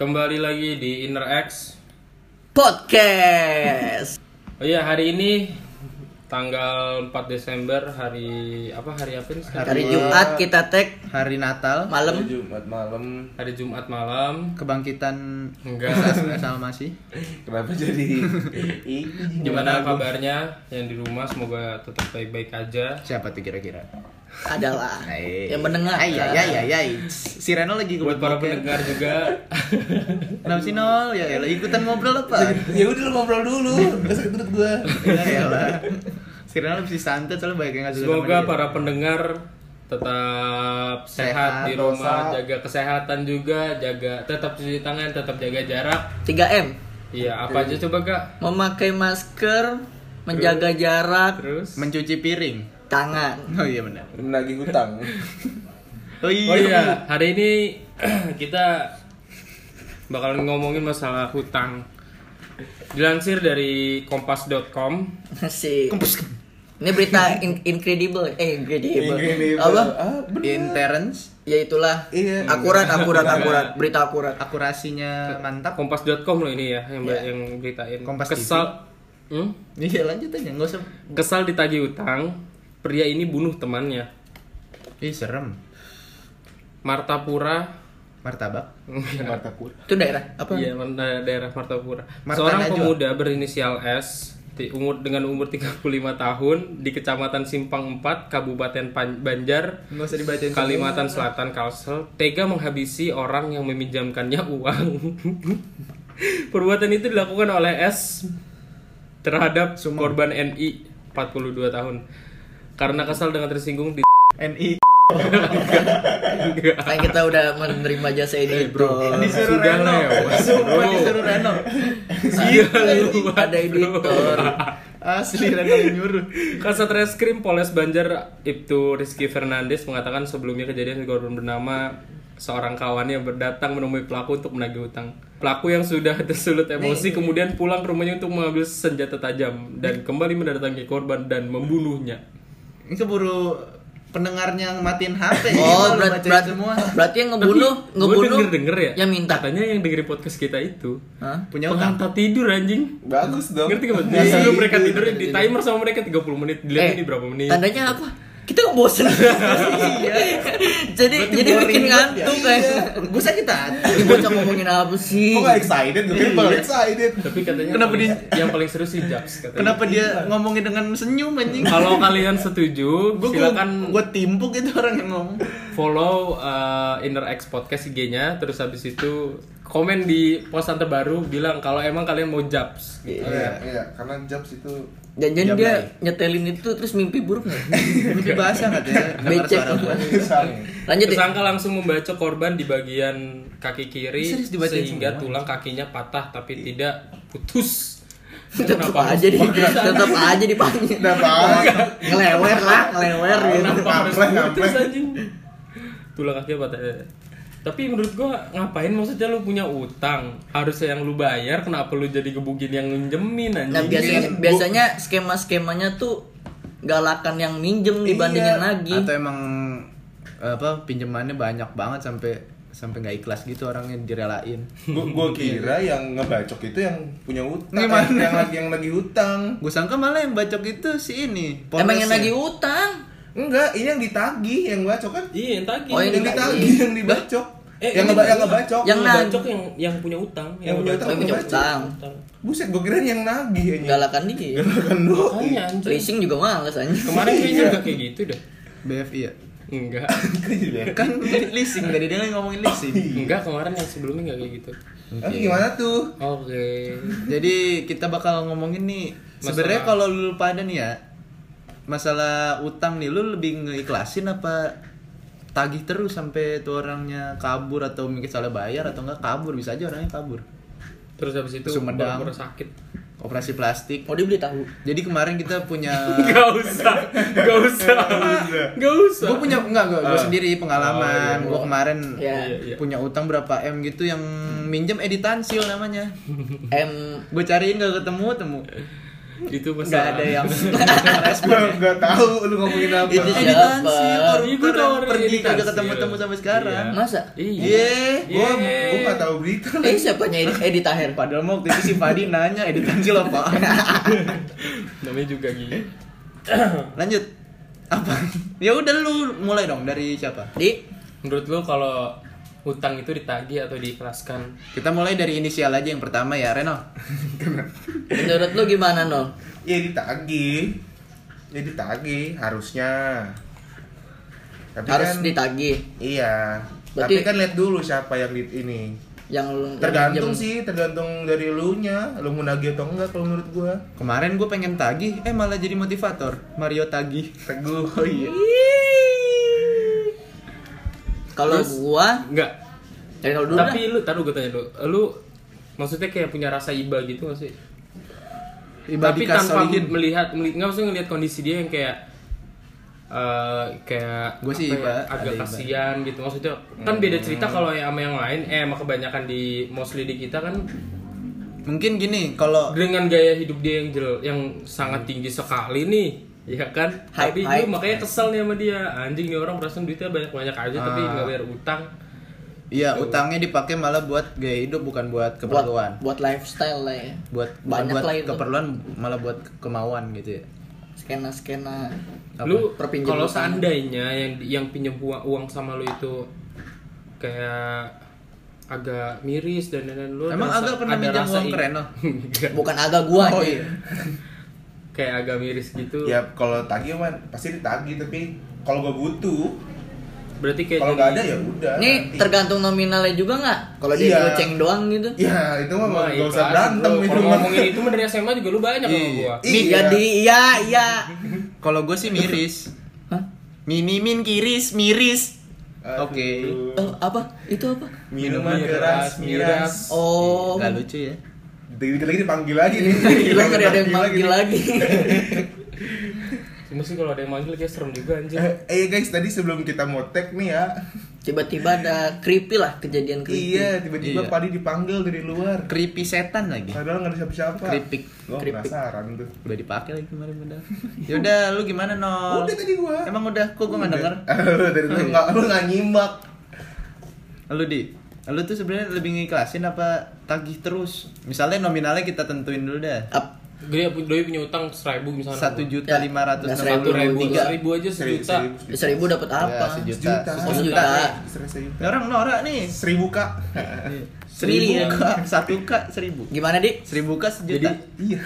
Kembali lagi di Inner X. Podcast. Oh iya, hari ini tanggal 4 Desember hari apa hari apa ini sekarang? Hari Jumat kita tag hari Natal malam. Jumat malam Hari Jumat malam. kebangkitan Enggak. sama masih kenapa jadi Gimana kabarnya yang di rumah? Semoga tetap baik-baik aja. siapa tuh kira-kira Adalah Hai. yang mendengar. Ay, ya ya ya ya si Reno lagi Buat para pendengar juga. kenapa sih nol ya ya ikutan ngobrol apa ya udah lu ngobrol dulu sakit perut gua ya ya lah si Reno lebih santai soalnya banyak yang suka Semoga para pendengar tetap sehat, Sehat, di rumah, dosa. jaga kesehatan juga, jaga tetap cuci tangan, tetap jaga jarak. 3M. Iya, apa aja coba Kak? Memakai masker, menjaga jarak, Terus mencuci piring tangan. oh iya benar menagih hutang oh iya, Oh iya, hari ini kita bakalan ngomongin masalah hutang. Dilansir dari kompas.com, Si Ini berita in- incredible, eh incredible. Incredible. Apa? ah, interns Ya itulah. Iya. Akurat, akurat, akurat. Berita akurat. akurasinya mantap kompas.com loh ini ya yang Iya. yang beritain. Kompas TV. Kesal Hmm? iya lanjut aja nggak usah Kesal ditagih utang, pria ini bunuh temannya. ih serem Martapura martabak mata kuat Itu daerah apa? Iya, da- daerah Martapura. Marta Seorang Najwa. pemuda berinisial S di umur dengan umur 35 tahun di Kecamatan Simpang 4, Kabupaten Pan- Banjar, Kalimantan Selatan, Kalsel, tega menghabisi orang yang meminjamkannya uang. Perbuatan itu dilakukan oleh S terhadap korban NI 42 tahun. Karena kesal dengan tersinggung di NI Kan kita udah menerima jasa editor. disuruh Sudah Reno lewat, sumpah bro. disuruh Reno Iya, lu, Ada editor. asli Reno yang nyuruh Kasat Reskrim Polres Banjar Ibtu Rizky Fernandes mengatakan sebelumnya kejadian korban bernama seorang kawannya berdatang menemui pelaku untuk menagih utang. Pelaku yang sudah tersulut emosi kemudian pulang ke rumahnya untuk mengambil senjata tajam dan kembali mendatangi korban dan membunuhnya. Ini keburu pendengarnya yang matiin HP Oh, lu berat, berat, semua. berarti yang ngebunuh, Tapi ngebunuh gua denger-denger ya. yang minta. Katanya yang dengerin podcast kita itu Hah? Punya utang. pengantar tidur anjing. bagus dong Ngerti gak? Jadi sebelum mereka tidur di timer sama mereka 30 menit. Dilihat Eh, ini berapa menit. Tandanya apa? Kita nggak bosen. Iya. jadi Berarti jadi bikin banget ngantuk ya. kayak. Gue sakit hati. Bocah ngomongin apa sih? kok gak excited gue kira bakal excited Tapi katanya Kenapa paling, yang paling seru sih Japs katanya. Kenapa dia ngomongin dengan senyum anjing? Kalau kalian setuju, Gue silakan gue timpuk itu orang yang ngomong. follow uh, Inner X Podcast IG-nya. Terus habis itu komen di postan terbaru bilang kalau emang kalian mau Japs. iya iya karena jobs itu Jam dia nyetelin itu terus mimpi buruk nggak? Mimpi basah katanya. Dengar Becek. Lanjut ya. Tersangka langsung membacok korban di bagian kaki kiri sehingga semua? tulang kakinya patah tapi tidak putus. Tetap Kenapa aja di tetap aja dipanggil. Ngelewer lah, ngelewer gitu. Kenapa harus Ngampleh, putus ngampleh. anjing? Tulang kakinya patah. Tapi menurut gua ngapain maksudnya lu punya utang? Harusnya yang lu bayar, kenapa lu jadi gebukin yang minjemin anjing? Nah biasanya biasanya skema-skemanya tuh galakan yang minjem dibandingin Iya. lagi. Atau emang apa pinjamannya banyak banget sampai sampai nggak ikhlas gitu orangnya direlain. gue gue kira yang ngebacok itu yang punya utang Gimana? yang, yang lagi yang lagi hutang Gue sangka malah yang bacok itu si ini. Emang yang lagi utang. Enggak ini yang ditagih yang bacok kan Iya, yang tagih. Oh, yang yang ditagih yang dibacok Eh, yang ini ngeba yang ngebacok Yang Yang nagih. bacok yang yang punya utang, Yang punya ngebacok. utang. Yang punya utang. Utang. buset gue kira yang nagih aja Galakan dia. galakan doang Makanya anjing. Leasing juga males anjing. Kemarin kayaknya udah kayak gitu dah. BFI ya. Enggak. Kan leasing tadi dia ngomongin leasing. Enggak, kemarin yang sebelumnya enggak kayak gitu. Tapi gimana tuh Oke. Jadi kita bakal ngomongin nih sebenarnya kalau lu pada nih ya masalah utang nih lu lebih ngeiklasin apa tagih terus sampai tuh orangnya kabur atau mungkin salah bayar atau enggak kabur bisa aja orangnya kabur Terus habis itu Sumedang. sakit. operasi plastik Oh dia beli tahu. jadi kemarin kita punya Enggak usah. Enggak usah. Enggak usah. gue punya enggak gue Ah. sendiri pengalaman Oh, iya. gue kemarin Ya. Iya, iya. punya utang berapa m gitu yang minjem editansil namanya M gue cariin gak ketemu temu itu nggak masalah ada yang gue nggak tahu lu ngomongin apa Itu siapa? Iya, gua tahu orang pergi kagak ketemu-temu sampai sekarang masa? iya Iya, gue gue nggak tahu tahu berita. Eh siapanya Edi, Edi Taher? Padahal mau waktu itu si Fadi nanya editan sih apa? namanya juga gitu Lanjut. Apa? Ya udah lu mulai dong dari siapa? Di menurut lu kalau utang itu ditagih atau diikhlaskan Kita mulai dari inisial aja yang pertama ya, Reno. menurut lu gimana Nol? Ya ditagih. Ya ditagih harusnya. Tapi Harus kan, ditagih. Iya. Berarti- Tapi kan lihat dulu siapa yang di ini. Yang lu- Tergantung yang sih, tergantung dari lu nya, lu mau nagih atau enggak kalau menurut gua. Kemarin gue pengen tagih, eh malah jadi motivator. Mario tagih. Teguh, oh iya. Kalau gua enggak dari dulu tapi lu taruh gue tanya dulu. Lu maksudnya kayak punya rasa iba gitu gak sih? Iba tapi tanpa melihat melihat nggak maksudnya ngelihat kondisi dia yang kayak eh kayak Gua sih apa ya, iba, agak ada iba. kasihan gitu. Maksudnya kan beda cerita kalau yang sama yang lain. Eh sama kebanyakan di mostly di kita kan Mungkin gini, kalau dengan gaya hidup dia yang jel, yang sangat tinggi sekali nih ya kan Hype, tapi hype. lu makanya kesel nih sama dia anjing nih orang perasaan duitnya banyak banyak aja tapi Ah. nggak bayar utang iya utangnya dipakai malah buat gaya hidup bukan buat buat keperluan. buat lifestyle lah ya. Buat Banyak buat lah itu. keperluan malah buat kemauan gitu ya. Skena-skena. Lu kalau seandainya yang yang pinjam uang, uang sama lu itu kayak agak miris dan dan lu Emang agak pernah rasa uang i- ke Reno? Enggak. Bukan agak gua Oh iya. kayak agak miris gitu Ya kalau tagih mah pasti ditagih tapi kalau gua butuh, berarti kayak kalau nggak ada ya udah. Nih nanti. tergantung nominalnya juga nggak? Kalau dia Iya. goceng doang gitu. Ya itu mah nggak usah ikhlas, berantem bro. itu Kalau mah. ngomongin itu mah dari SMA juga lu banyak sama Iya. gua. Nih Iya. jadi iya iya. Kalau gue sih miris. Hah? Minimin kiris, miris. Oke. Oh, apa? Itu apa? Minuman keras, miras. Oh. Gak lucu ya. Dikit lagi dipanggil lagi nih. Gila ngeri ada yang manggil lagi. Cuma sih kalau ada yang manggil kayak serem juga anjir. Eh eh, guys, tadi sebelum kita mau tag nih ya. Tiba-tiba ada creepy lah kejadian creepy. Iya, tiba-tiba Iya. Padi dipanggil dari luar. Creepy setan lagi. Padahal nggak ada siapa-siapa. Keripik. Gua Keripik. penasaran tuh. Udah dipakai lagi kemarin udah. Ya udah, lu gimana nol? Udah tadi gua. Emang udah, kok gue nggak denger? Lu dari lu nggak lu nggak nyimak. Lu di, lu tuh sebenarnya lebih ngiklasin apa tagih terus? Misalnya nominalnya kita tentuin dulu dah. Ap, Dia doi punya utang seribu misalnya. Satu juta Ya, lima ratus enam puluh ribu, tiga. seribu aja sejuta. seribu dapat apa? Ya, sejuta. Sejuta. Sejuta. Sejuta. Orang norak nih. Seribu kak. Seribu kak, satu kak seribu. Gimana, Dik? Seribu kak sejuta. Jadi- Iya.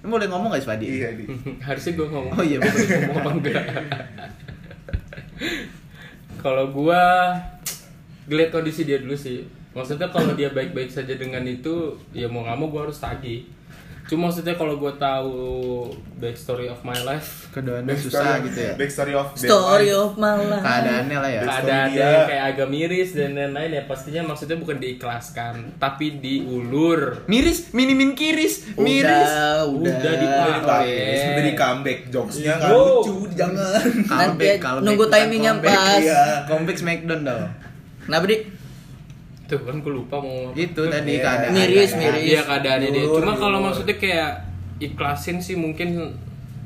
Lu boleh ngomong gak sih Fadi? Iya di. Harusnya gue ngomong. Oh iya, bener. ngomong apa enggak. kalau gua ngeliat kondisi dia dulu sih. Maksudnya kalau dia baik-baik saja dengan itu, ya mau nggak mau gua harus tagih. Cuma maksudnya kalau gua tahu backstory of my life, Keadaannya susah gitu ya. Backstory of Story life. of my life. Keadaannya lah ya. Backstory keadaan dia. dia kayak agak miris dan lain-lain ya pastinya maksudnya bukan diikhlaskan, tapi diulur. Miris, minimin kiris, miris. Udah, udah. Udah dipakai. di- Udah di comeback jokesnya nggak Bro. lucu, jangan. Nanti nunggu bukan timing yang comeback. pas. Iya. Comeback Smackdown dong. Kenapa, Dik? Tuh kan gue lupa mau apa. Itu tadi Iya. keadaan. Miris, keadaan. miris. Iya keadaannya dia. Cuma kalau maksudnya kayak ikhlasin sih mungkin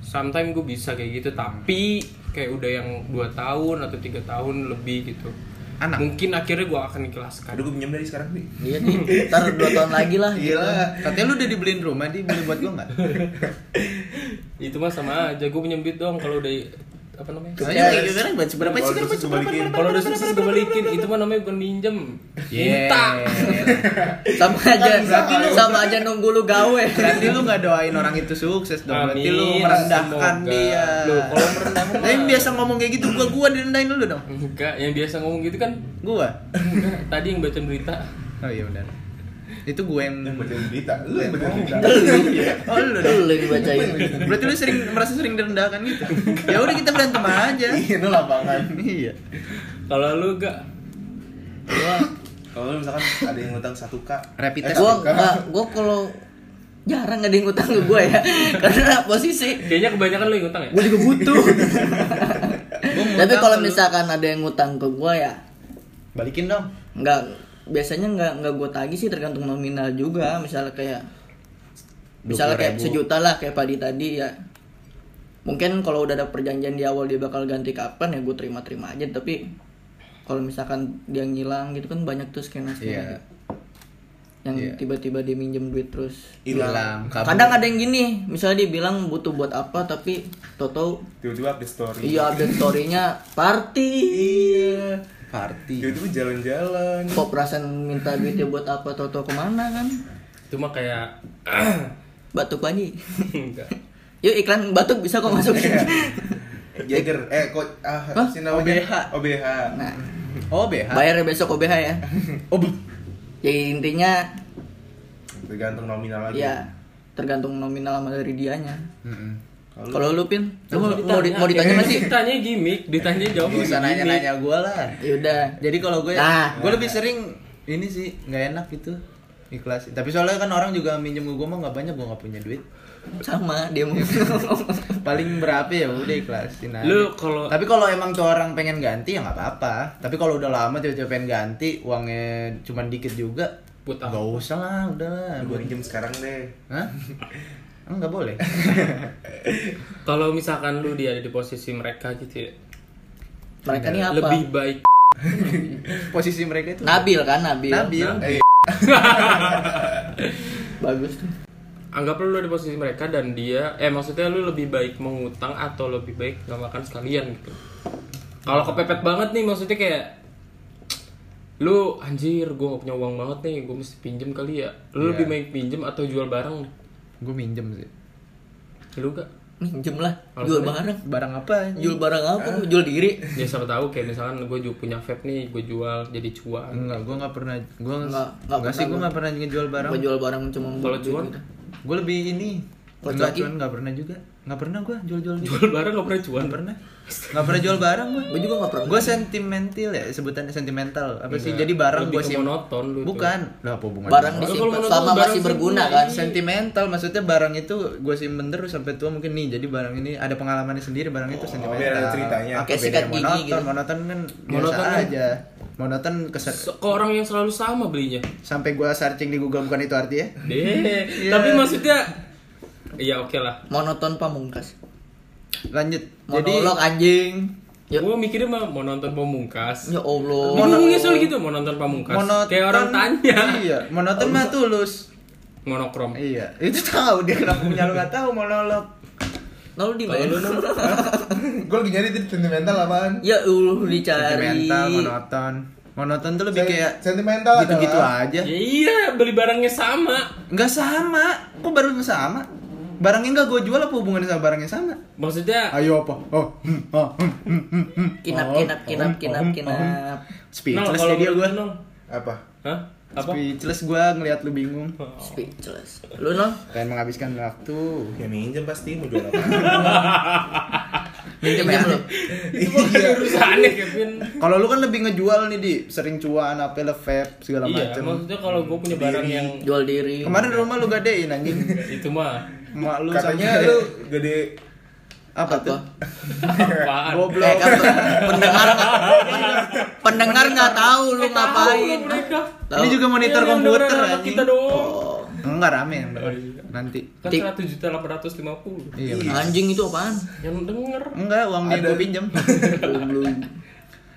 sometimes gue bisa kayak gitu tapi kayak udah yang dua tahun atau tiga tahun lebih gitu Anak. mungkin akhirnya gue akan ikhlaskan Aduh gue pinjam dari sekarang nih. Iya, Dik. Ntar dua tahun lagi lah. Iya gitu. lah. Katanya lu udah dibeliin rumah, di boleh buat gua nggak? itu mah sama aja gue punya duit dong kalau udah apa namanya Ya, ayo, sekarang baca berapa sih? Kalau Sekarang baca sukses berapa? balikin. kalau udah sukses gue balikin itu mah namanya bukan minjem Yeah. minta Sama aja. Berarti lu- sama aja nunggu lu gawe. Berarti lu nggak doain orang itu sukses dong. Berarti lu merendahkan dia. Loh, kalau merendahkan Nah, yang biasa ngomong kayak gitu, gua gua direndahin dulu dong. enggak yang biasa ngomong gitu kan Gua. enggak tadi yang baca berita Oh iya benar. Itu gue yang Yang baca berita, lu yang baca berita. Oh lu. Lu dibacain. Berarti lu sering merasa sering direndahkan gitu. Ya udah kita berantem aja. Iya, itu lapangan. Iya. kalau lu enggak Gua Kalau lu misalkan ada yang ngutang 1k. Rapid eh, test. gua 1K. enggak, gua kalau jarang ada yang ngutang ke gue ya. Karena posisi kayaknya kebanyakan lu yang utang ya gue juga butuh. Tapi ngutang kalau misalkan ada yang ngutang ke gue ya balikin dong. nggak biasanya nggak nggak gue tagih sih tergantung nominal juga misalnya kayak misalnya kayak 20.000. sejuta lah kayak padi tadi ya mungkin kalau udah ada perjanjian di awal dia bakal ganti kapan ya gue terima terima aja tapi kalau misalkan dia ngilang gitu kan banyak tuh skena skena Iya. gitu. yang Iya. tiba-tiba dia minjem duit terus hilang kadang ada yang gini misalnya dia bilang butuh buat apa tapi toto tiba-tiba update story iya update storynya party iya party tiba-tiba jalan-jalan. Kok perasaan minta duitnya buat apa? Toto ke mana kan? Itu mah kayak batuk lagi. Enggak. yuk iklan batuk bisa kok masukin Jagger. Eh kok ah Hah? si namanya? OBH. OBH nah. Oh BH bayar besok OBH ya. Oh bu- jadi intinya tergantung nominal lagi. Ya tergantung nominal sama dari dianya. Kalau lu pin lu mau, Ditanya. mau, di- mau ditanya nggak sih Ditanya gimmick, ditanya jawab Gak usah nanya-nanya gue lah yaudah Jadi kalau gue Nah. gue lebih sering ini sih nggak enak gitu ikhlas. Tapi soalnya kan orang juga minjem gue mah nggak banyak gue nggak punya duit. sama dia mau Paling berapa ya udah ikhlasin aja. Lu kalau Tapi kalau emang tuh orang pengen ganti ya nggak apa-apa. Tapi kalau udah lama tiba-tiba pengen ganti uangnya cuma dikit juga. Buat apa? Gak usah lah, udah lah. gue pinjem sekarang deh Hah? Enggak boleh. kalau misalkan lu dia ada di posisi mereka gitu ya. mereka ini apa Lebih baik Posisi mereka itu Nabil kan Nabil Nabil. eh bagus tuh anggaplah lu ada di posisi mereka dan dia eh maksudnya lu lebih baik mengutang atau lebih baik nggak makan sekalian gitu. Kalau kepepet banget nih maksudnya kayak lu anjir gue gak punya uang banget nih gue mesti pinjem kali ya lu Iya. lebih baik pinjem atau jual barang nih Gue minjem sih. lu gak minjem lah Alasannya? jual barang Barang apa? jual barang apa jual diri ya siapa tahu kayak misalkan gue juga punya vape nih gue jual jadi cuan Enggak, gue nggak pernah. Gue Enggak, enggak, enggak sih, gue pernah nggak pernah ngejual barang. apa jual barang cuma Kalau cuan? gitu. Gue lebih ini. Kalau cuan nggak pernah juga. Nggak pernah gue jual-jual gitu. jual barang gak pernah cuan Nggak pernah. Nggak pernah jual barang gue. gue juga gak pernah Gue sentimental ya sebutannya sentimental. Apa sih? Enggak. Jadi barang gue sih. monoton lu. Bukan. Lah apa hubungannya? barang disimpan barang masih sih berguna kan sentimental maksudnya barang itu gue simpen terus sampai tua mungkin nih jadi barang ini ada pengalamannya sendiri barang itu sentimental biar ada ceritanya. Bedanya sikat gigi monoton gitu. monoton kan biasa Monoton kan- aja monoton keser Se- ke orang yang selalu sama belinya sampai gue searching di Google bukan itu artinya deh Iya. tapi maksudnya iya oke lah. Monoton pamungkas. Lanjut. Jadi monolog anjing. Ya, gue mikirnya mah mau nonton pamungkas. Ya Allah. Mau ngomongnya soal gitu mau nonton pamungkas. Monoton kayak orang tanya. Iya monoton mah tulus. Monokrom. Iya itu tahu dia kenapa punya lu nggak tahu monolog. Di Kalau lu, Nol? gue lagi nyari itu sentimental apaan? Ya Allah dicari. Sentimental monoton. Monoton tuh lebih Sen- kayak sentimental gitu-gitu aja. Ya iya beli barangnya sama. Nggak sama. Kok baru sama? Barangnya nggak gue jual apa hubungannya sama barangnya sama? maksudnya Ayo apa? Oh, hmm, oh, hmm, hmm, hmm, kinap Oh, kinap kinap oh, kinap oh, kinap Speechless kalau jadi menurut gue. Nol. apa Hah? apa Speechless gue ngeliat lu bingung. speechless lu no Pengen menghabiskan waktu. ya minjem pasti mau jual apa minjem ya. Lu. Iya. urusannya Kevin. Kalau lu kan lebih ngejual nih di. Sering cuan, apa vape segala iya macem. maksudnya kalau gue punya barang yang jual diri. Kemarin di rumah lu gadein anjing. itu mah. Mak lu katanya lu gede apa tuh? apaan Goblok. Eh, kan pendengar pendengar nggak tahu lu ngapain Tahu. Ini juga monitor Iya, yang komputer anjing. kita dong Oh, Enggak rame yang denger. Oh, iya. Nanti. kan satu juta delapan ratus lima puluh Iya. anjing itu apaan yang denger Enggak, uang dia gue pinjam. Goblok.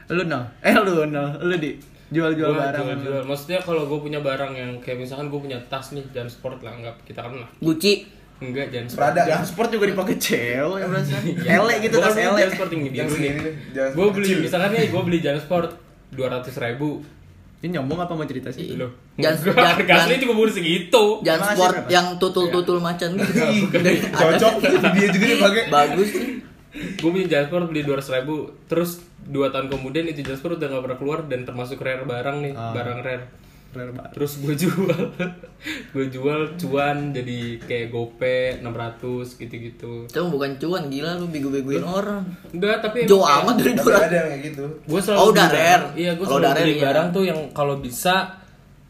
lu no. Eh lu no. Lu di jual-jual barang. jual-jual. Maksudnya kalau gue punya barang yang kayak misalkan gue punya tas nih jangan sport lah anggap kita kan lah Gucci enggak jangan sport. Prada Jangan sport juga dipakai cewek ya berasa. Iya. Ele gitu kan tas ele. jangan sport Yang biru segini nih gue beli misalkan nih gue beli jangan sport dua ratus ribu. Ini nyombong apa mau cerita sih? loh. Jangan- harga asli juga baru segitu. jangan sport yang tutul-tutul macan gitu. Dari atas. cocok. Dia juga dipakai. Bagus. Sih gue punya jangan sport beli dua ribu. Terus dua tahun kemudian itu jangan sport udah gak pernah keluar dan termasuk rare barang nih Ah. barang rare Rare banget. terus gue jual gue jual cuan jadi kayak gope 600 gitu-gitu itu bukan cuan gila lu bego-begoin orang enggak tapi jauh amat dari dua ada yang kayak gitu gue selalu Oh, udah rare. iya gue Kalau selalu rare, beli iya. barang tuh yang kalau bisa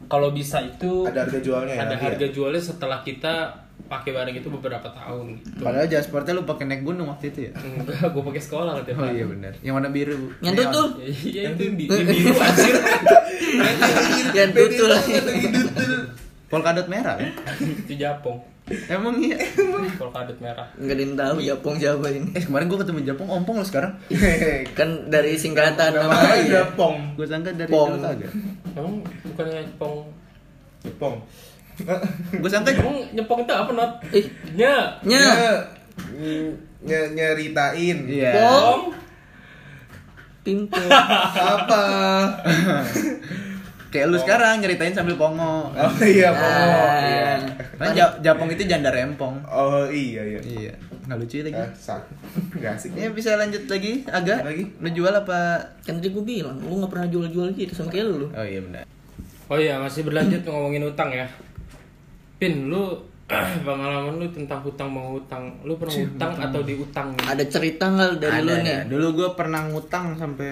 kalau bisa itu ada harga jualnya ya ada nanti ya? harga jualnya setelah kita pakai barang itu beberapa tahun gitu. Padahal jas sportnya lu pakai naik gunung waktu itu ya. enggak gue pakai sekolah katanya Oh iya benar. Yang warna biru. yang Neon. tutul Ya, iya itu yang bi- yang biru anjir yang tutul Polkadot merah kan? itu Japong Emang iya. kalau kadut merah nggak ada yang tahu Japong siapa ini Eh kemarin gua ketemu Japong ompong lo sekarang. kan dari singkatan Nama nama udah pong Gua sangka dari Pong. Emang bukannya Pong Jepang. Gue sangka Emang nyepong itu apa not? Ih. Nya. Nya. Ny- ny- nyeritain. Iya. Pong. Pintu. Apa? Kayak lu sekarang nyeritain sambil pongo. Oh iya, Pong. Ah. Iya. Kan Ja- Japong itu janda rempong. Oh iya iya. Iya. Nggak lucu lagi. Ah, sak. Enggak asik. Ini bisa lanjut lagi agak Lagi? Lu jual apa? Kan tadi gue bilang, lu gak pernah jual-jual gitu sama kayak lu. Oh iya benar. Oh iya, masih berlanjut ngomongin utang ya. Pin, lu pengalaman lu tentang hutang mau hutang. Lu pernah hutang atau diutang? Ada cerita nggak dari lu nih? ya. Dulu gue pernah ngutang sampai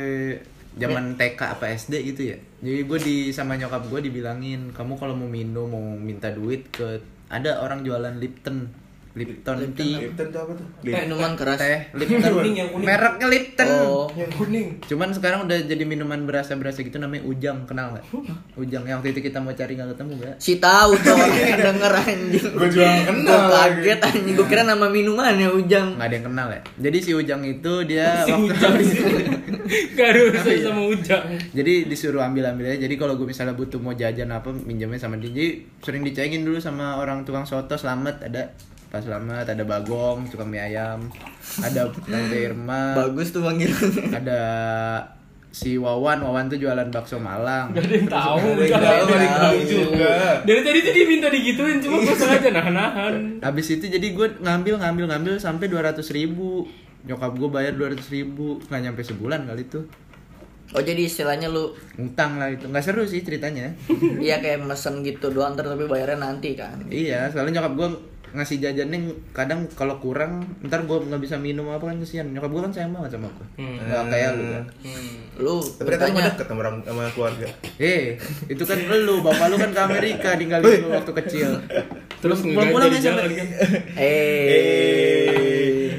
zaman TK apa SD gitu ya. Jadi gue di sama nyokap gue dibilangin, kamu kalau mau minum mau minta duit ke ada orang jualan Lipton. Lipton, tea. Lipton tuh apa tuh? Minuman keras. Teh Lipton. kuning, yang kuning. Mereknya Lipton. Oh, Yang kuning. Cuman sekarang udah jadi minuman berasa-berasa gitu namanya Ujang, kenal nggak? Ujang yang waktu itu kita mau cari nggak ketemu gak? si tahu tuh orang yang denger anjing. Gua juga kenal Gua lagi. kaget anjing. Gue kira nama minuman ya Ujang. Nggak ada yang kenal ya. Jadi si Ujang itu dia Si waktu Ujang sini. Gak ada urusan sama Ujang. jadi disuruh ambil ambil aja. Jadi kalau gue misalnya butuh mau jajan apa minjamnya sama dia. Jadi sering dicengin dulu sama orang tukang soto selamat ada Pak Selamat, ada Bagong, tukang mie ayam, ada Tante Irma, Bagus tuh panggilannya. ada si Wawan, Wawan tuh jualan bakso Malang. Gak ada yang tahu. Gak ada yang tahu tahu. juga. Dari tadi tuh dia minta digituin, cuma gue sengaja nahan-nahan. Habis itu jadi gue ngambil ngambil ngambil sampai 200 ribu Nyokap gue bayar 200 ribu Nggak nyampe sebulan kali itu Oh jadi istilahnya lu Ngutang lah itu Nggak seru sih ceritanya iya kayak mesen gitu doang tapi bayarnya nanti kan. Iya soalnya nyokap gue ngasih jajannya kadang kalau kurang ntar gue nggak bisa minum apa kan kesian nyokap gue kan sayang banget sama gue Hmm. nggak kayak lu kan Hmm. Lu Tapi kan bertanya deket sama orang sama keluarga. eh itu kan lu bapak lu kan ke Amerika ninggalin lu waktu kecil Terus Pulang- pulang ya jalan sampai- kan? eh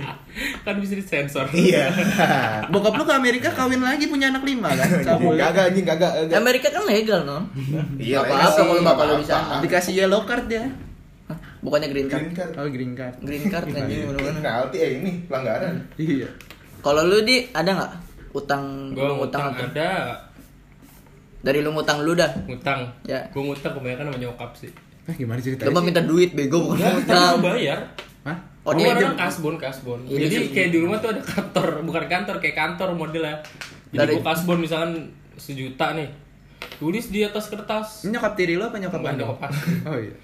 Kan bisa disensor. Iya. bokap lu ke Amerika kawin lagi punya anak lima kan. Kagak anjing kagak. kagak. Amerika kan legal no. Iya. Legal sih, kalau bapak lu sana. dikasih yellow card ya? Bukannya green card. Green card. oh green card Green card anjing bener-bener. Penalti eh ini pelanggaran. iya Kalau lu di ada nggak utang Gue lu ngutang apa? ada. Dari lu ngutang lu dah. Ngutang. Ya. Gue ngutang kebanyakan sama nyokap sih. Eh, gimana Lu ceritanya sih? minta duit bego bukan ngutang. bayar. Hah? Oh, dia orang kasbon, kasbon. Ini Jadi kayak di rumah tuh ada kantor, bukan kantor, kayak kantor modelnya. Jadi Dari- gue kasbon misalkan sejuta nih. Tulis di atas kertas. Nyokap tiri lo apa nyokap nyokap. Oh iya.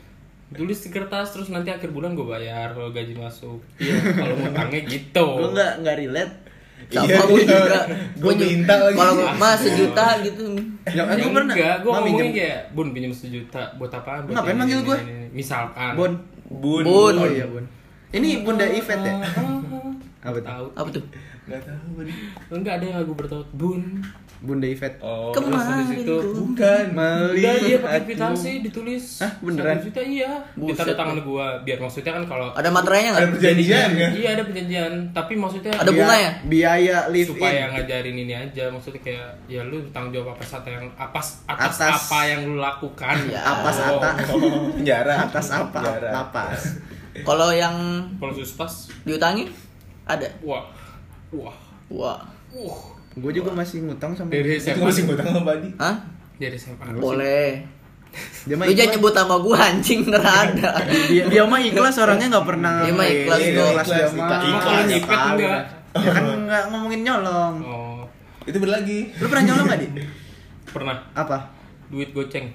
Tulis di kertas terus nanti akhir bulan gue bayar kalau gaji masuk. Iya, kalau ngutangnya gitu. Gue nggak nggak relate. Sama Iya, gue iya. juga. Gua ju- minta lagi. Kalau mah sejuta gitu. Ya, Ya gue pernah. enggak, gue ngomongin kayak Bun pinjam sejuta buat apaan? Buat Ngapain manggil ini. Misalkan. Bon. Bun. Bun. Oh iya bun. Ini bunda Ivet ya? Apa tuh? Tahu. Apa tuh? Enggak tahu Bun. Enggak ada yang lagu bertaut Bun. Bunda Ivet. Oh. Kemarin itu Bukan. Udah dia pakai kwitansi ditulis. Hah, beneran? Juta iya. Buset, Ditanda tangan gua biar maksudnya kan kalau Ada materainya Ada nggak? perjanjian ya? Iya ada perjanjian, tapi maksudnya Ada Biaya- bunga ya? Biaya live supaya in. ngajarin ini aja maksudnya kayak ya lu tanggung jawab apa saat yang atas atas, Atas. apa yang lu lakukan Ya. Atas Oh. ata. Oh, Penjara. Atas apa? Penjara. Lapas. Kalau yang kalau suspas diutangin ada. wah wah Wah. uh Gue juga masih ngutang sama dari Itu SMA masih ngutang sama Badi. Hah? dari SMA Boleh. dia mah Lu jangan ikhlas. nyebut sama gua anjing ntar ada. dia, dia mah ikhlas orangnya nggak pernah Dia mah ikhlas, gua. ikhlas dia mah ikhlas. Nyipet enggak? ya kan nggak ngomongin nyolong oh Itu berlagi. lu pernah nyolong nggak di pernah apa duit goceng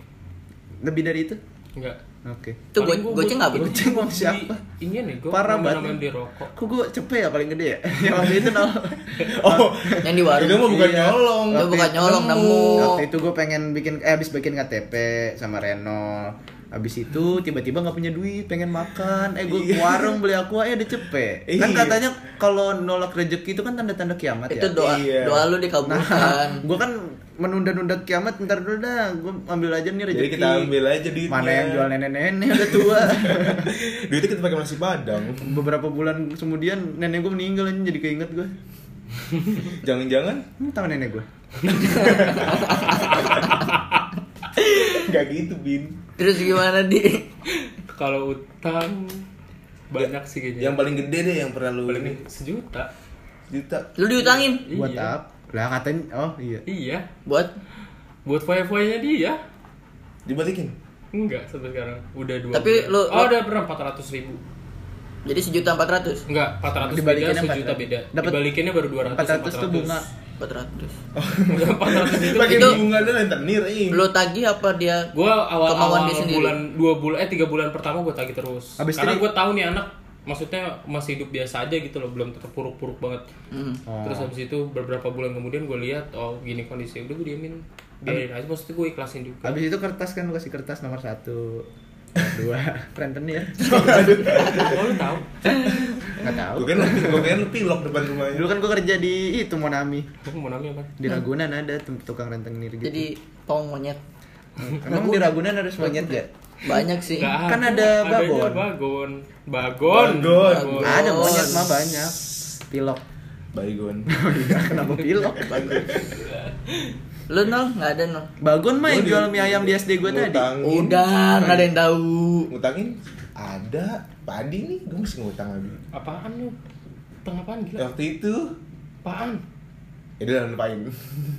lebih dari itu enggak oke Itu Paling go- gua goceng apa? Goceng uang siapa? ini nih gua Parah banget. di rokok kok gue cepet ya paling gede ya yang waktu itu nol Oh. Yang di warung. Itu mah bukan Iya. nyolong. Itu bukan nyolong nemu. waktu itu gue pengen bikin eh habis bikin KTP sama Reno Habis itu tiba-tiba nggak punya duit, pengen makan. Eh gue ke warung beli aqua, eh ada cepet. Kan Iya. katanya kalau nolak rezeki itu kan tanda-tanda kiamat Itu ya. doa Iya. doa lu Nah, dikabulkan. gue kan menunda-nunda kiamat ntar dulu dah. Gue ambil aja nih rezeki. Jadi kita ambil aja duitnya. Mana yang jual nenek-nenek udah tua. Duitnya kita pakai nasi padang. Beberapa bulan kemudian nenek gue meninggal aja jadi keinget gue. Jangan-jangan Hmm, tahu nenek gue. nggak gitu, Bin. Terus gimana di? kalau utang banyak sih kayaknya Yang paling gede deh yang pernah lu paling ini sejuta juta. Lu diutangin Buat Iya. apa? Lah katanya oh iya. iya buat buat foya-foyanya dia Dibalikin. Enggak sampai sekarang. Udah dua. Tapi bulan. lu- Oh, ada berapa? 400 ribu. Jadi sejuta empat ratus. Enggak, 400 beda, Dibalikinnya sejuta 400. beda. Dibalikinnya baru 200. 400 tuh bunga. Empat ratus. Enggak, 400 itu. Pakai Itu- bunga dan rentenir eh. Lo tagih apa dia? Gua awal Kemauan awal dia sendiri. bulan dua bulan eh tiga bulan pertama gue tagih terus. Habis Karena gue tahu nih anak maksudnya masih hidup biasa aja gitu loh, belum terpuruk-puruk banget. Hmm. Oh. Terus habis itu beberapa bulan kemudian gue lihat oh gini kondisi udah gue diemin biarin aja maksudnya gue ikhlasin juga. Habis itu kertas kan lu kasih kertas nomor satu, dua, rentenir. oh lu tahu? Nggak tahu. Gue kan gue kan pilok depan rumahnya. Dulu kan gua kerja di itu Monami. Mau namanya apa? Di Ragunan ada tukang rentenir gitu. Jadi pawang monyet. Emang di Ragunan ada monyet gak? Banyak sih. Nggak Kan ada bagon. Bagon. Bagon. Bagon. Ada Oh, monyet mah banyak. Pilok. Baygon. Kenapa pilok? Lu nol nggak ada nol. Bagon mah yang jual mie ayam di SD gua tadi. Udah nggak ada yang tahu. Ngutangin ada padi nih, gue masih ngutang lagi. Apaan lu? Tengah apaan gila? Waktu itu Apaan? ya udah lupain.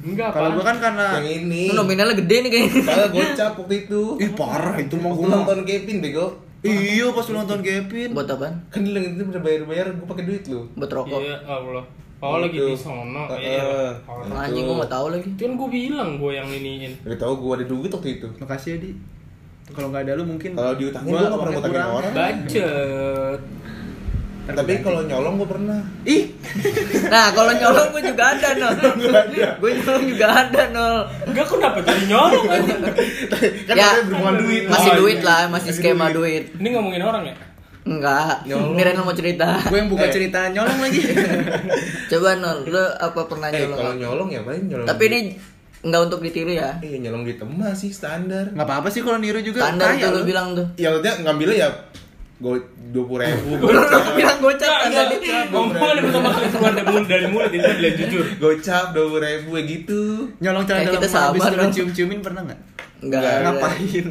Enggak Kalau gua kan karena Yang ini. Lu nominalnya gede nih kayaknya. Padahal gocap waktu itu. Ih parah itu mah Waktu gua. nonton Kevin bego. Iya pas lu nonton Kevin. Buat apaan? Kan dia itu udah bayar-bayar, gue pakai duit lu. Buat rokok. Iya, Allah. Oh, lagi di sono. Heeh. Iya. Anjing gua nggak tahu lagi. Kan gue bilang gue yang iniin. Udah tau gue ada duit waktu itu. Makasih ya di. Kalau nggak ada lu mungkin. Kalau diutangin gue gak pernah ngutangin orang. Budget. Tapi kalau nyolong gue pernah. Ih, Nah kalau nyolong gua juga ada nol. Gue nyolong juga ada nol. Enggak kenapa jadi nyolong. Kan Ya, katanya berhubungan duit. Masih Oh, duit iya. lah, masih skema duit. Ini ngomongin orang ya? Enggak. Nyolong. Mau cerita. gue yang buka Eh. cerita nyolong lagi. Coba nol, lu apa pernah Eh, nyolong? kalau nyolong ya paling nyolong. Tapi ini enggak untuk ditiru ya. Iya nyolong duit emas sih standar. Nggak apa-apa sih kalau niru juga. Standar kaya tuh lu bilang tuh. Ya udah ngambilnya ya gue dua puluh ribu. Bilang gocap kan Enggak, tadi. Ngomong yang pertama kali keluar dari mulut dari mulut itu bilang jujur. Gocap dua puluh ribu ya gitu. Nyolong celana Kayak dalam habis dong. cium-ciumin pernah nggak? Enggak. Enggak. Ngapain?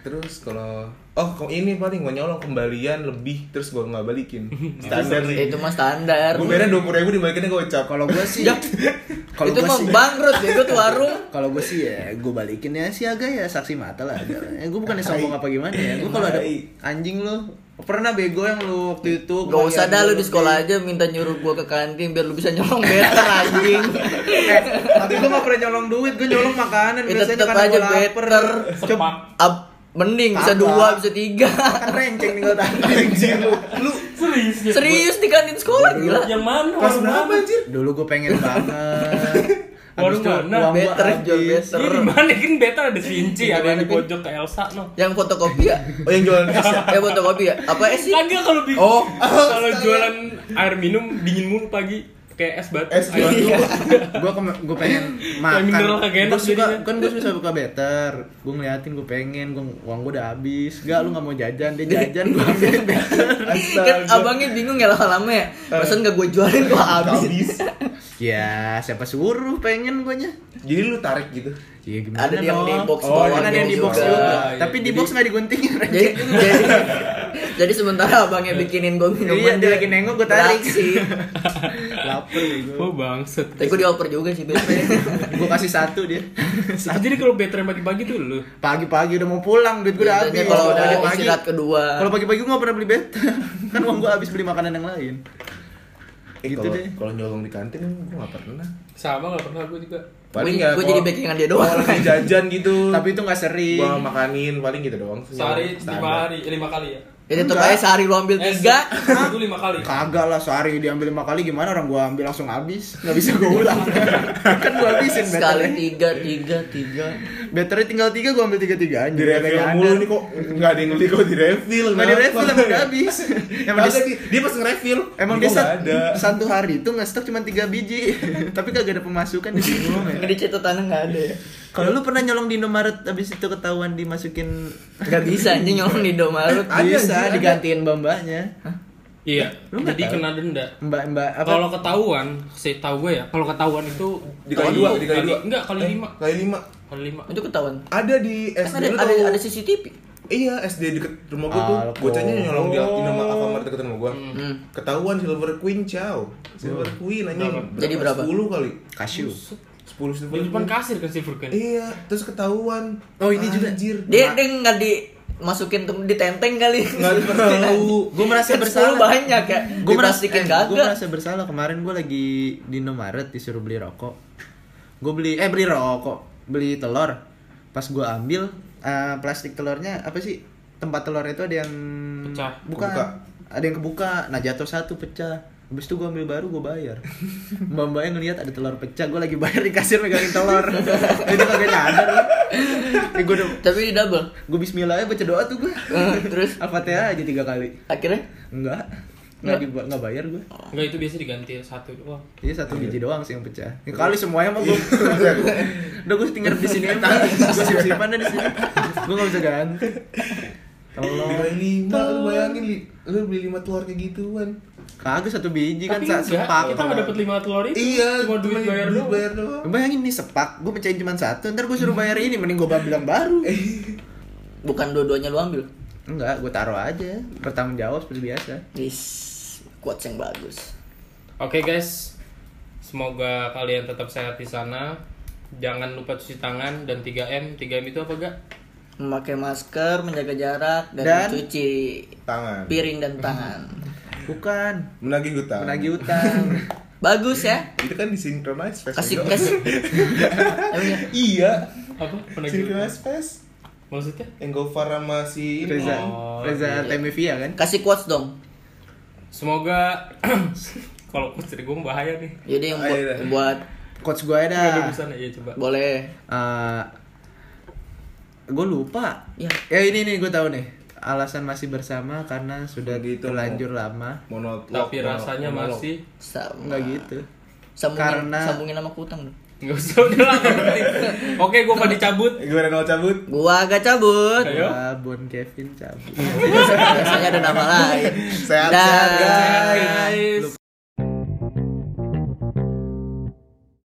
Terus kalau oh kok ini paling gue nyolong kembalian lebih terus gue nggak balikin. Standar sih. Itu mah standar. Gue bayarnya dua puluh ribu dibalikinnya gocap. Kalau gue sih, Ya. kalau itu gue mah sih, bangkrut ya, tuh warung. kalau gue sih ya gue balikin ya si agak ya saksi mata lah. Ya, gue bukannya sombong apa gimana ya. Gue kalau ada anjing lu pernah bego yang lu waktu itu Gak usah dah lu di sekolah aja minta nyuruh gua ke kantin biar lu bisa nyolong better anjing. Eh, tapi gue gak pernah nyolong duit, gue nyolong makanan Ya biasanya karena aja gue lapar. Sepak. Mending bisa Kagak. dua, bisa tiga. Kan renceng tinggal tadi. Anjir lu. Lu Serius ya? Serius di kantin sekolah gila. Yang mana? kelas berapa anjir? Dulu gue pengen banget. Warung mana? Better jual better. Ini di mana kan beta ada Sinci, Di ada yang di pojok ke Elsa no. Yang fotokopi ya? Oh yang jualan es ya? Eh fotokopi ya? Apa es sih? Kagak kalau bi- Oh. kalau jualan air minum dingin mulu pagi kayak es batu. Es batu. minum. gue gue pengen makan gue suka jadinya. kan gue suka buka better gue ngeliatin gue pengen gue uang gue udah habis gak lu nggak mau jajan dia jajan gue ambilin better Kan abangnya bingung ya lama-lama ya. Pesan gak gue jualin kok habis. Habis. ya siapa suruh pengen gue nya Jadi lu tarik gitu. Iya gimana Ada yang di box oh, bawah kan ada yang di box juga. juga. Iya, Tapi di box nggak diguntingin. Jadi, jadi, jadi sementara abangnya bikinin gue minuman. Iya, dia lagi nengok, gua tarik. beraksi. Lapar ya gue. Oh bangset. Tapi gue dioper juga sih biasanya. Gue kasih satu dia. Ah, Jadi kalau better yang pagi-pagi tuh lu. Pagi-pagi udah mau pulang, duit gue udah Biasanya habis. kalau udah pagi-pagi. istirahat kedua. Kalau pagi-pagi gue gak pernah beli better. kan uang gue habis beli makanan yang lain. Eh, Gitu kalau deh. kalau nyolong di kantin gue gak pernah. Sama gak pernah gue juga. Paling Gua- ya kalau- jadi backingan dia doang. kalau lagi jajan gitu. Tapi itu gak sering. gua makanin paling gitu doang. Sehari lima hari, eh, lima kali ya. Ya tetep Enggak. aja sehari lu ambil Eh, tiga. Itu lima kali. Kagak lah sehari diambil lima kali gimana orang gua ambil langsung habis nggak bisa gua ulang kan gua habisin Sekali tiga, tiga, tiga. betternya tinggal tiga gua ambil tiga tiga aja Di refill mulu nih kok nggak ada yang beli kok di refill. nggak di refill emang udah habis emang dia, dia pas nge-refill. emang dia nggak sat- ada. satu hari itu nggak stok cuma tiga biji tapi kagak ada pemasukan di bingung ya Di catatannya nggak ada ya. Kalau lu pernah nyolong di Indomaret abis itu ketahuan dimasukin Gak bisa anjing nyolong di Indomaret. Ada, bisa ada. digantiin mbak-mbaknya Iya. Lu nggak Jadi tahu? kena denda. mbak mbak apa Kalau ketahuan, saya tahu gue ya. Kalau ketahuan itu Dikali dua, dikali dua. Enggak, kali Eh, lima. Kali lima. Kali lima. Itu ketahuan. Ada di Kan SD ada, ada, tahu. ada CCTV. Iya, SD deket rumah gua tuh. Bocahnya nyolong di Indomaret Alfamart deket rumah gua. Hmm. Ketahuan Silver Queen, cow. Silver Queen anjing. Jadi berapa? 10 kali. Cashew 10 silver Di depan queen. kasir kan silver queen. Iya, terus ketahuan. Oh, ini juga. Anjir. Dia dia nggak dimasukin tuh di tenteng kali. Nggak tahu. Gue merasa Kan bersalah. 10 banyak ya. Gue merasa, eh, kagak. gue merasa bersalah kemarin gue lagi di Indomaret disuruh beli rokok. Gue beli eh beli rokok, beli telur. Pas gue ambil eh, plastik telurnya apa sih? Tempat telur itu ada yang Pecah. Bukan. Kebuka. Ada yang kebuka. Nah jatuh satu pecah. Habis itu gue ambil baru gue bayar. Mbak mbaknya ngeliat ada telur pecah, gue lagi bayar di kasir megangin telur. Itu kagak nyadar. Eh, udah Tapi di double. gue Bismillah baca doa tuh gue. Eh, terus Al-Fatihah aja tiga kali. akhirnya Enggak. Enggak diba- enggak bayar gue. Enggak itu biasa diganti satu doang. Iya satu biji doang sih yang pecah. Ya, kali semuanya mah gue. Udah gue tinggal di sini aja. Gue simpan di sini. Gue nggak bisa ganti. Tolong. Lu bayangin lu beli lima telur kayak gituan. Kagak satu biji kan Tapi enggak, sepak. kita nggak dapat lima telur itu. Iya, cuma duit bayar doang. bayar doang. Bayangin nih sepak, gue pecahin cuma satu, ntar gue suruh bayar ini, mending gue bilang baru. bukan dua-duanya lu ambil. Enggak, gue taruh aja, bertanggung jawab seperti biasa. Wis, quotes yang bagus. Oke guys, semoga kalian tetap sehat di sana. Jangan lupa cuci tangan dan 3M. 3M itu apa gak? Memakai masker, menjaga jarak dan, Dan- mencuci Tangan. piring dan tangan. Bukan, Menagih hutang. menagih utang. Bagus ya. Itu kan disinkronize face. Kasih kasih. Ya? Iya. Apa? Synchronize face. Maksudnya? Yang Gofar sama si ini. Reza, Oh, Reza iya. Temevia kan? Kasih quotes dong. Semoga kalau coach dari gue bahaya nih. Jadi yang buat, buat Coach gue Ada ya coba. boleh. gue lupa. Ya. Ya ini nih gue tahu nih. Alasan masih bersama karena sudah Gitu, terlanjur lama. Monolog. Tapi rasanya monolog. masih Sama. Enggak gitu. Sambungin, Karena- sambungin sama kutang dong. nggak usah udah lah. nggak. Oke, gue mau dicabut. Gimana nol cabut? Gua agak cabut. Ayo. Wah, Bon Kevin cabut. Biasanya ada nama lain. Sehat-sehat. Guys.